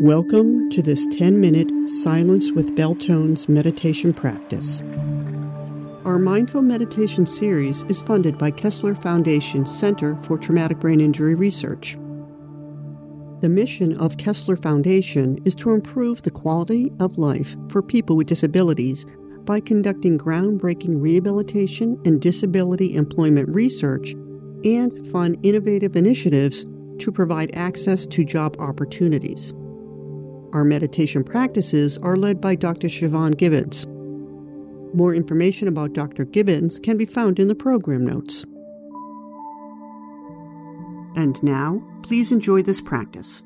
Welcome to this 10 minute Silence with Bell Tones meditation practice. Our mindful meditation series is funded by Kessler Foundation Center for Traumatic Brain Injury Research. The mission of Kessler Foundation is to improve the quality of life for people with disabilities by conducting groundbreaking rehabilitation and disability employment research and fund innovative initiatives to provide access to job opportunities. Our meditation practices are led by Dr. Siobhan Gibbons. More information about Dr. Gibbons can be found in the program notes. And now, please enjoy this practice.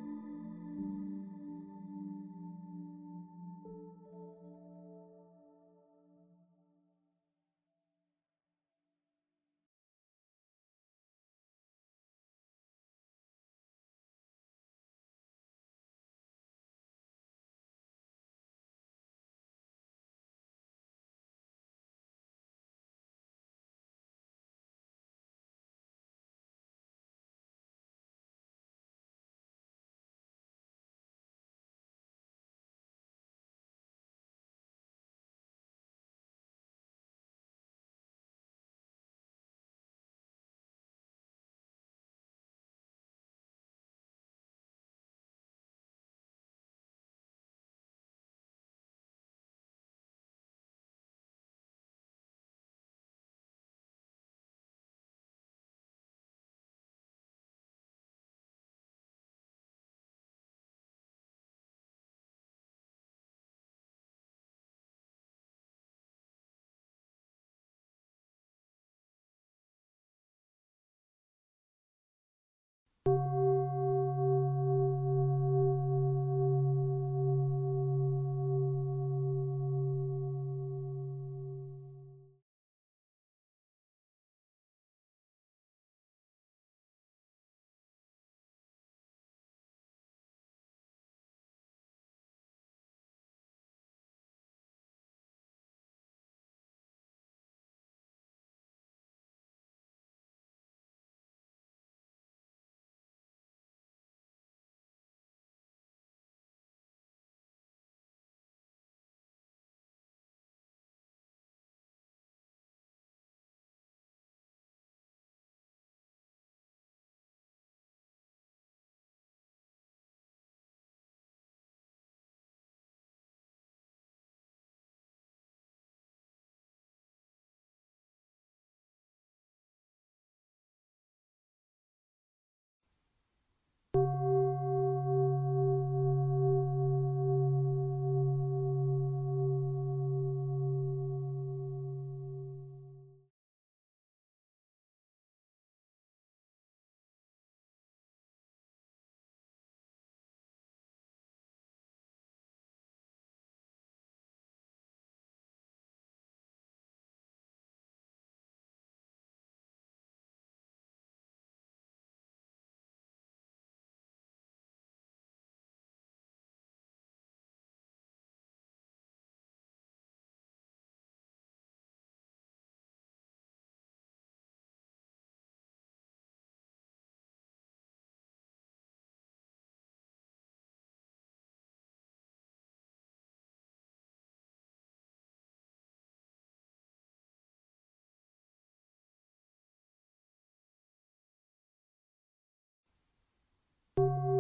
you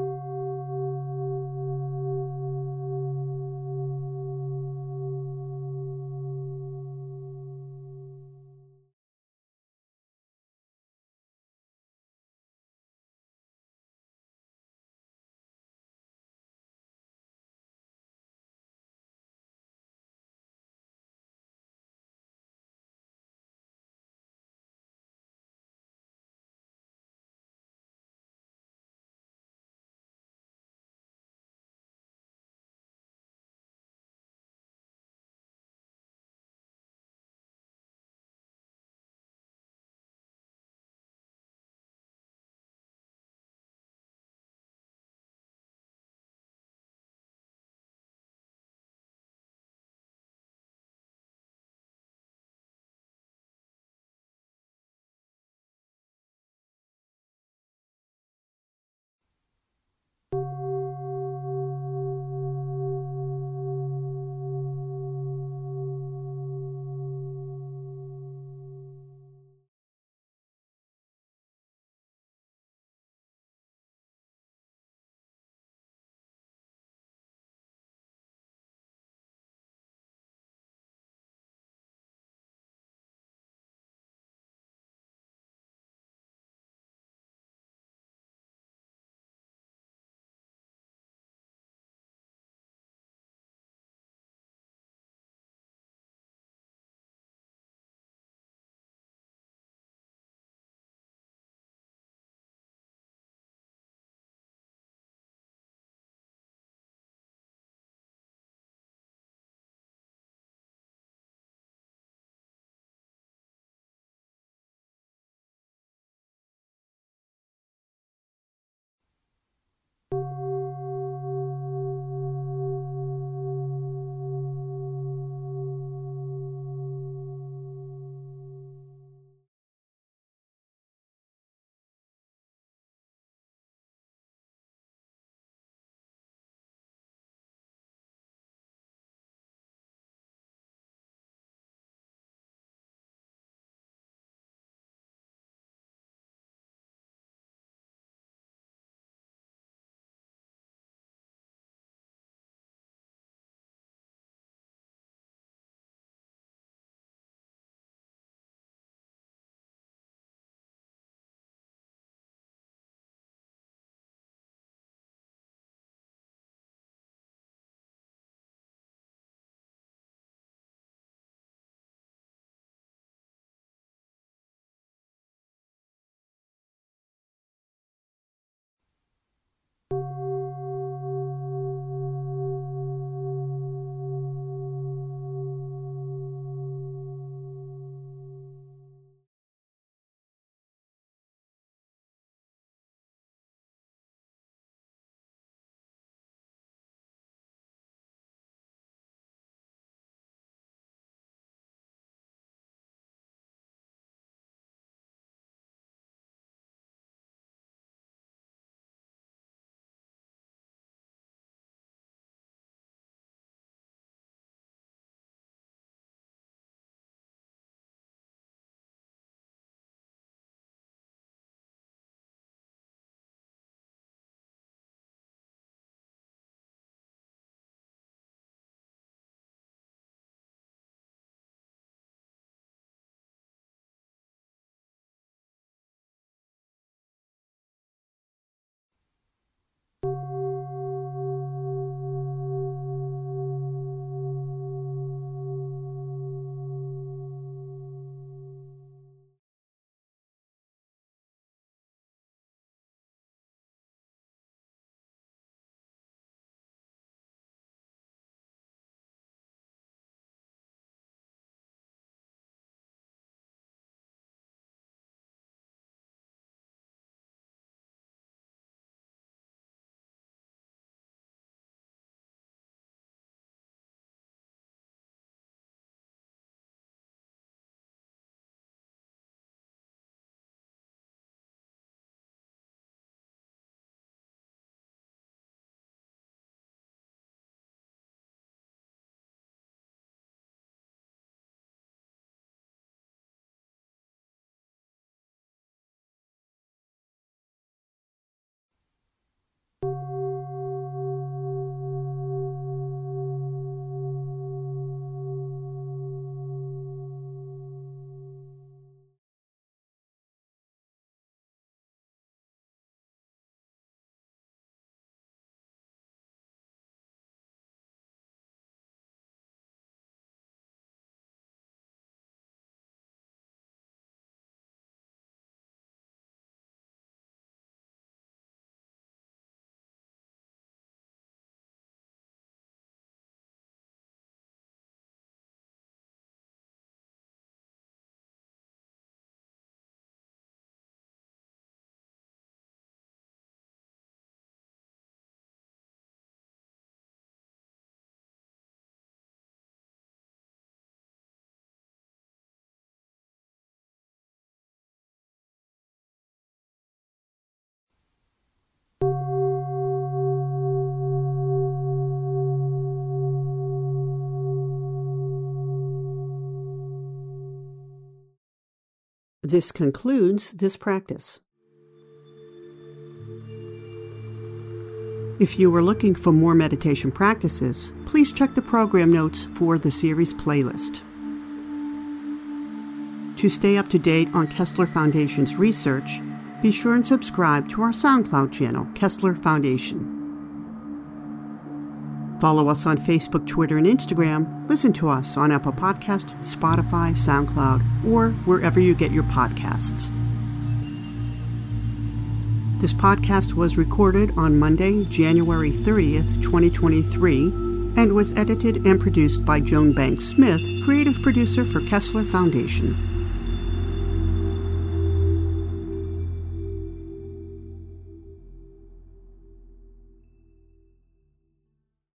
This concludes this practice. If you are looking for more meditation practices, please check the program notes for the series playlist. To stay up to date on Kessler Foundation's research, be sure and subscribe to our SoundCloud channel, Kessler Foundation. Follow us on Facebook, Twitter, and Instagram. Listen to us on Apple Podcast, Spotify, SoundCloud, or wherever you get your podcasts. This podcast was recorded on Monday, January 30th, 2023, and was edited and produced by Joan Banks Smith, creative producer for Kessler Foundation.